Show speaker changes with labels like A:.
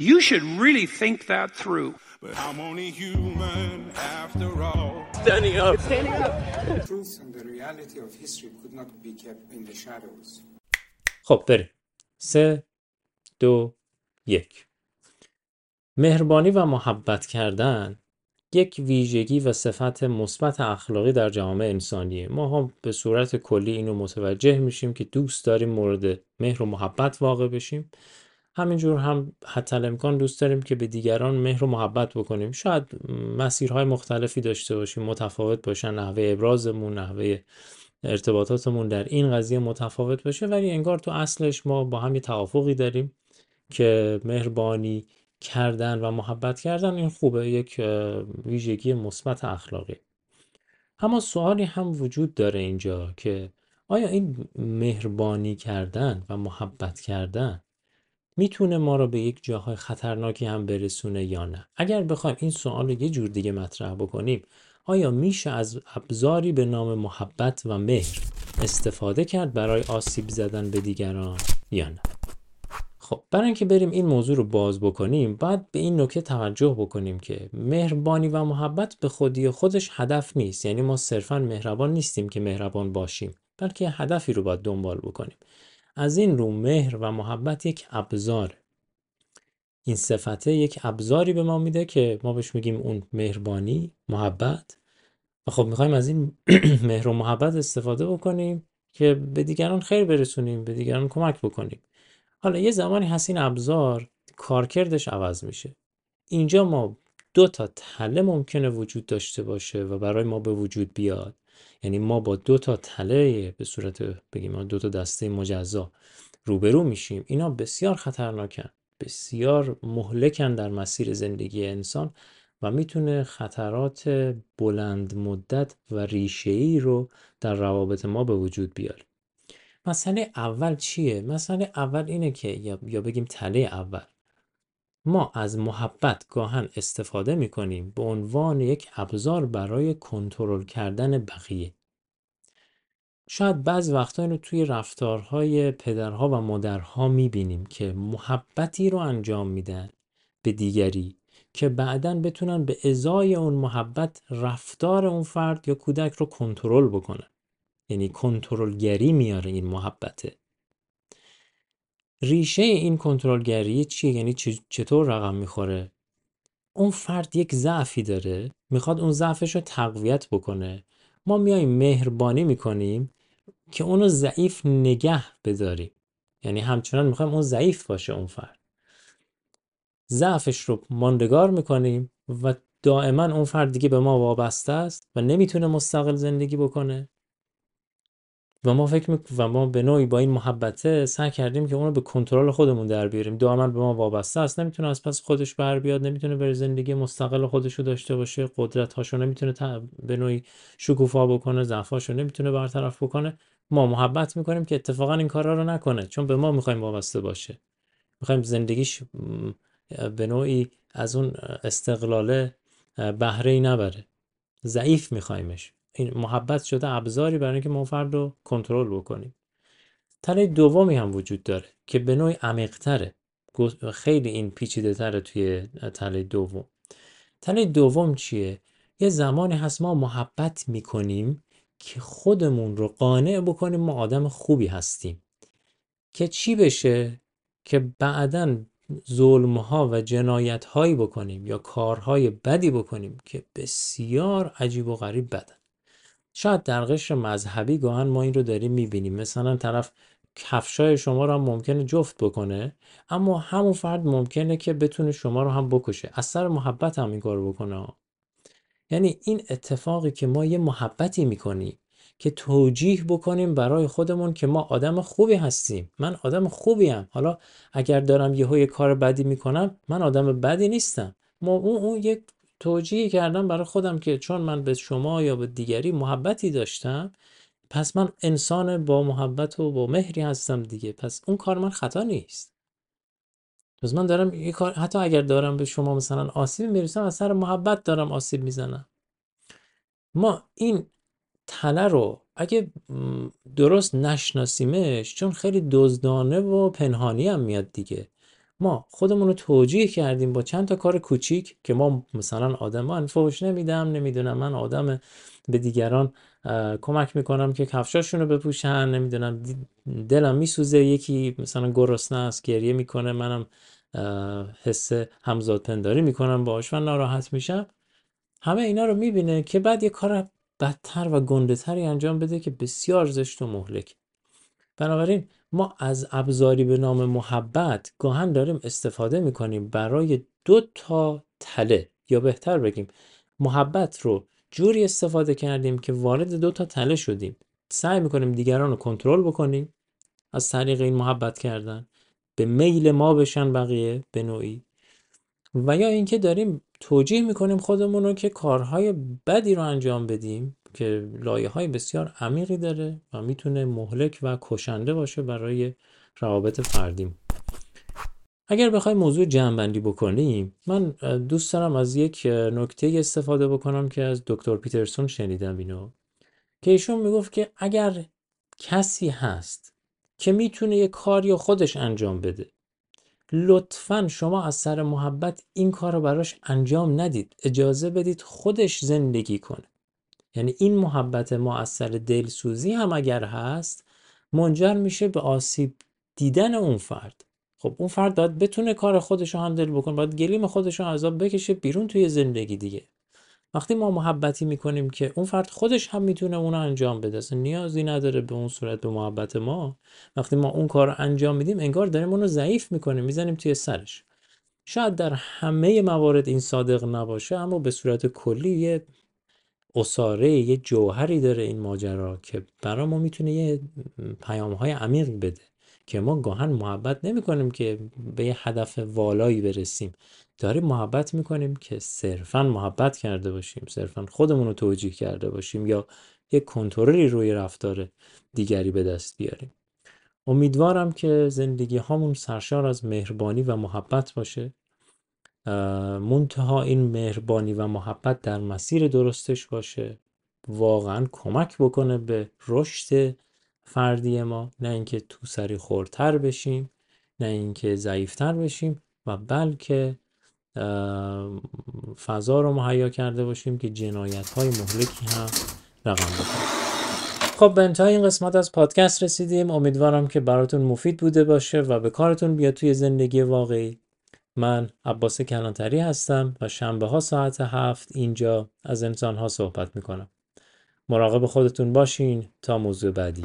A: You should really think that through.
B: But I'm only human after all.
C: Standing up.
D: The truth and the reality of history could not be kept in the shadows.
E: خب بریم سه دو یک مهربانی و محبت کردن یک ویژگی و صفت مثبت اخلاقی در جامعه انسانیه ما هم به صورت کلی اینو متوجه میشیم که دوست داریم مورد مهر و محبت واقع بشیم همینجور هم حتی امکان دوست داریم که به دیگران مهر و محبت بکنیم. شاید مسیرهای مختلفی داشته باشیم متفاوت باشن نحوه ابرازمون نحوه ارتباطاتمون در این قضیه متفاوت باشه. ولی انگار تو اصلش ما با هم یه توافقی داریم که مهربانی کردن و محبت کردن این خوبه. یک ویژگی مثبت اخلاقی. اما سوالی هم وجود داره اینجا که آیا این مهربانی کردن و محبت کردن می‌تونه ما را به یک جاهای خطرناکی هم برسونه یا نه؟ اگر بخوایم این سوال رو یه جور دیگه مطرح بکنیم آیا میشه از ابزاری به نام محبت و مهر استفاده کرد برای آسیب زدن به دیگران یا نه؟ خب برای اینکه بریم این موضوع رو باز بکنیم باید به این نکته توجه بکنیم که مهربانی و محبت به خودی خودش هدف نیست. یعنی ما صرفا مهربان نیستیم که مهربان باشیم بلکه هدفی رو باید دنبال بکنیم. از این رو مهر و محبت یک ابزار. این صفته یک ابزاری به ما میده که ما بهش میگیم اون مهربانی محبت. و خب می‌خوایم از این مهر و محبت استفاده بکنیم که به دیگران خیر برسونیم به دیگران کمک بکنیم. حالا یه زمانی هست این ابزار کارکردش عوض میشه. اینجا ما دو تا تله ممکنه وجود داشته باشه و برای ما به وجود بیاد. یعنی ما با دو تا تله به صورت بگیم دو تا دسته مجزا روبرو میشیم. اینا بسیار خطرناکن بسیار مهلکن در مسیر زندگی انسان و می‌تونه خطرات بلند مدت و ریشه‌ای رو در روابط ما به وجود بیاره. مسئله اول چیه؟ مسئله اول اینه که یا بگیم تله اول. ما از محبت گاهن استفاده می‌کنیم به عنوان یک ابزار برای کنترل کردن بقیه. شاید بعض وقتا اینو توی رفتارهای پدرها و مادرها می‌بینیم که محبتی رو انجام میدن به دیگری که بعدا بتونن به ازای اون محبت رفتار اون فرد یا کودک رو کنترل بکنن. یعنی کنترلگری میاره این محبته. ریشه این کنترلگری چیه یعنی چطور رقم می‌خوره؟ اون فرد یک ضعفی داره می‌خواد اون ضعفش رو تقویت بکنه. ما میایم مهربانی می‌کنیم که اونو ضعیف نگه بداریم. یعنی همچنان می‌خوایم اون ضعیف باشه اون فرد. ضعفش رو ماندگار می‌کنیم و دائما اون فرد دیگه به ما وابسته است و نمی‌تونه مستقل زندگی بکنه. و ما فکر میک و ما به نوعی با این محبته سعی کردیم که اونو به کنترل خودمون در بیاریم. دائما به ما وابسته است. نمی‌تونه از پس خودش بر بیاد نمی‌تونه بر زندگی مستقل خودش رو داشته باشه قدرت هاشو نمی‌تونه به نوعی شکوفا بکنه ضعفاشو نمی‌تونه برطرف بکنه. ما محبت می‌کنیم که اتفاقا این کارا رو نکنه چون به ما می‌خوایم وابسته باشه. می‌خوایم زندگیش به نوعی از اون استقلاله بهره ای نبره. ضعیف میخوایمش. این محبت شده ابزاری برای اینکه ما فرد رو کنترل بکنیم. تله دومی هم وجود داره که به نوعی عمیق‌تره. خیلی این پیچیده تره توی تله دوم. تله دوم چیه؟ یه زمانی هست ما محبت می‌کنیم که خودمون رو قانع بکنیم ما آدم خوبی هستیم. که چی بشه؟ که بعدا ظلم ها و جنایت هایی بکنیم یا کارهای بدی بکنیم که بسیار عجیب و غریب بدن. شاید در قشر مذهبی گاهن ما این رو داریم می‌بینیم. مثلا طرف کفشای شما رو هم ممکنه جفت بکنه اما همون فرد ممکنه که بتونه شما رو هم بکشه. از سر محبت هم این کار بکنه یعنی این اتفاقی که ما یه محبتی می‌کنیم که توجیه بکنیم برای خودمون که ما آدم خوبی هستیم. من آدم خوبیم. حالا اگر دارم یه کار بدی می‌کنم من آدم بدی نیستم. ما اون, اون یک توجیه کردم برای خودم که چون من به شما یا به دیگری محبتی داشتم پس من انسان با محبت و با مهری هستم دیگه. پس اون کار من خطا نیست. پس من دارم یه کار حتی اگر دارم به شما مثلا آسیب می‌رسم از سر محبت دارم آسیب می‌زنم. ما این تله رو اگه درست نشناسیمش چون خیلی دزدانه و پنهانی هم میاد دیگه. ما خودمون رو توجیه کردیم با چند تا کار کوچیک که ما مثلا آدم من فوش نمیدم نمی‌دونم من آدم به دیگران کمک می‌کنم که کفشاشون رو بپوشن نمی‌دونم دلم میسوزه یکی مثلا گرسنه است گریه می‌کنه منم حس همزاد پنداری می‌کنم باش و ناراحت میشم. همه اینا رو می‌بینه که بعد یه کار بدتر و گنده تری انجام بده که بسیار زشت و مهلک. بنابراین ما از ابزاری به نام محبت گاهن داریم استفاده می‌کنیم برای دو تا تله. یا بهتر بگیم محبت رو جوری استفاده کردیم که وارد دو تا تله شدیم. سعی می‌کنیم دیگران رو کنترل بکنیم. از طریق این محبت کردن به میل ما بشن بقیه به نوعی. و یا اینکه داریم توجیه می‌کنیم خودمون رو که کارهای بدی رو انجام بدیم. که لایه های بسیار عمیقی داره و می‌تونه مهلک و کشنده باشه برای روابط فردیم اگر بخوای موضوع جمعبندی بکنیم من دوست دارم از یک نکته استفاده بکنم که از دکتر پیترسون شنیدم اینو که ایشون می‌گفت که اگر کسی هست که می‌تونه یه کاری خودش انجام بده لطفا شما از سر محبت این کار رو براش انجام ندید اجازه بدید خودش زندگی کنه. یعنی این محبت ما از سر دلسوزی هم اگر هست منجر میشه به آسیب دیدن اون فرد. خب اون فرد باید بتونه کار خودش رو هندل بکنه باید گلیم خودش رو عذاب بکشه بیرون توی زندگی دیگه. وقتی ما محبتی می‌کنیم که اون فرد خودش هم می‌تونه اون انجام بده اصلا نیازی نداره به اون صورت به محبت ما. وقتی ما اون کار رو انجام میدیم انگار داریم اون رو ضعیف می‌کنیم می‌زنیم توی سرش. شاید در همه موارد این صادق نباشه اما به صورت کلی یه اصاره یه جوهری داره این ماجرا که برای ما می‌تونه یه پیام های عمیق بده که ما گاهن محبت نمی کنیم که به یه هدف والایی برسیم. داریم محبت می‌کنیم که صرفا محبت کرده باشیم صرفا خودمون رو توجیه کرده باشیم یا یه کنترلی روی رفتار دیگری به دست بیاریم. امیدوارم که زندگی هامون سرشار از مهربانی و محبت باشه. منتها این مهربانی و محبت در مسیر درستش باشه واقعا کمک بکنه به رشد فردی ما. نه اینکه تو سری خورتر بشیم نه اینکه ضعیفتر بشیم و بلکه فضا رو مهیا کرده باشیم که جنایت های مهلکی هم رقم بخوریم خب به انتهای این قسمت از پادکست رسیدیم. امیدوارم که براتون مفید بوده باشه و به کارتون بیاد توی زندگی واقعی. من عباس کلانتری هستم و شنبه ها ساعت هفت اینجا از انسان ها صحبت می‌کنم. مراقب خودتون باشین تا موضوع بعدی.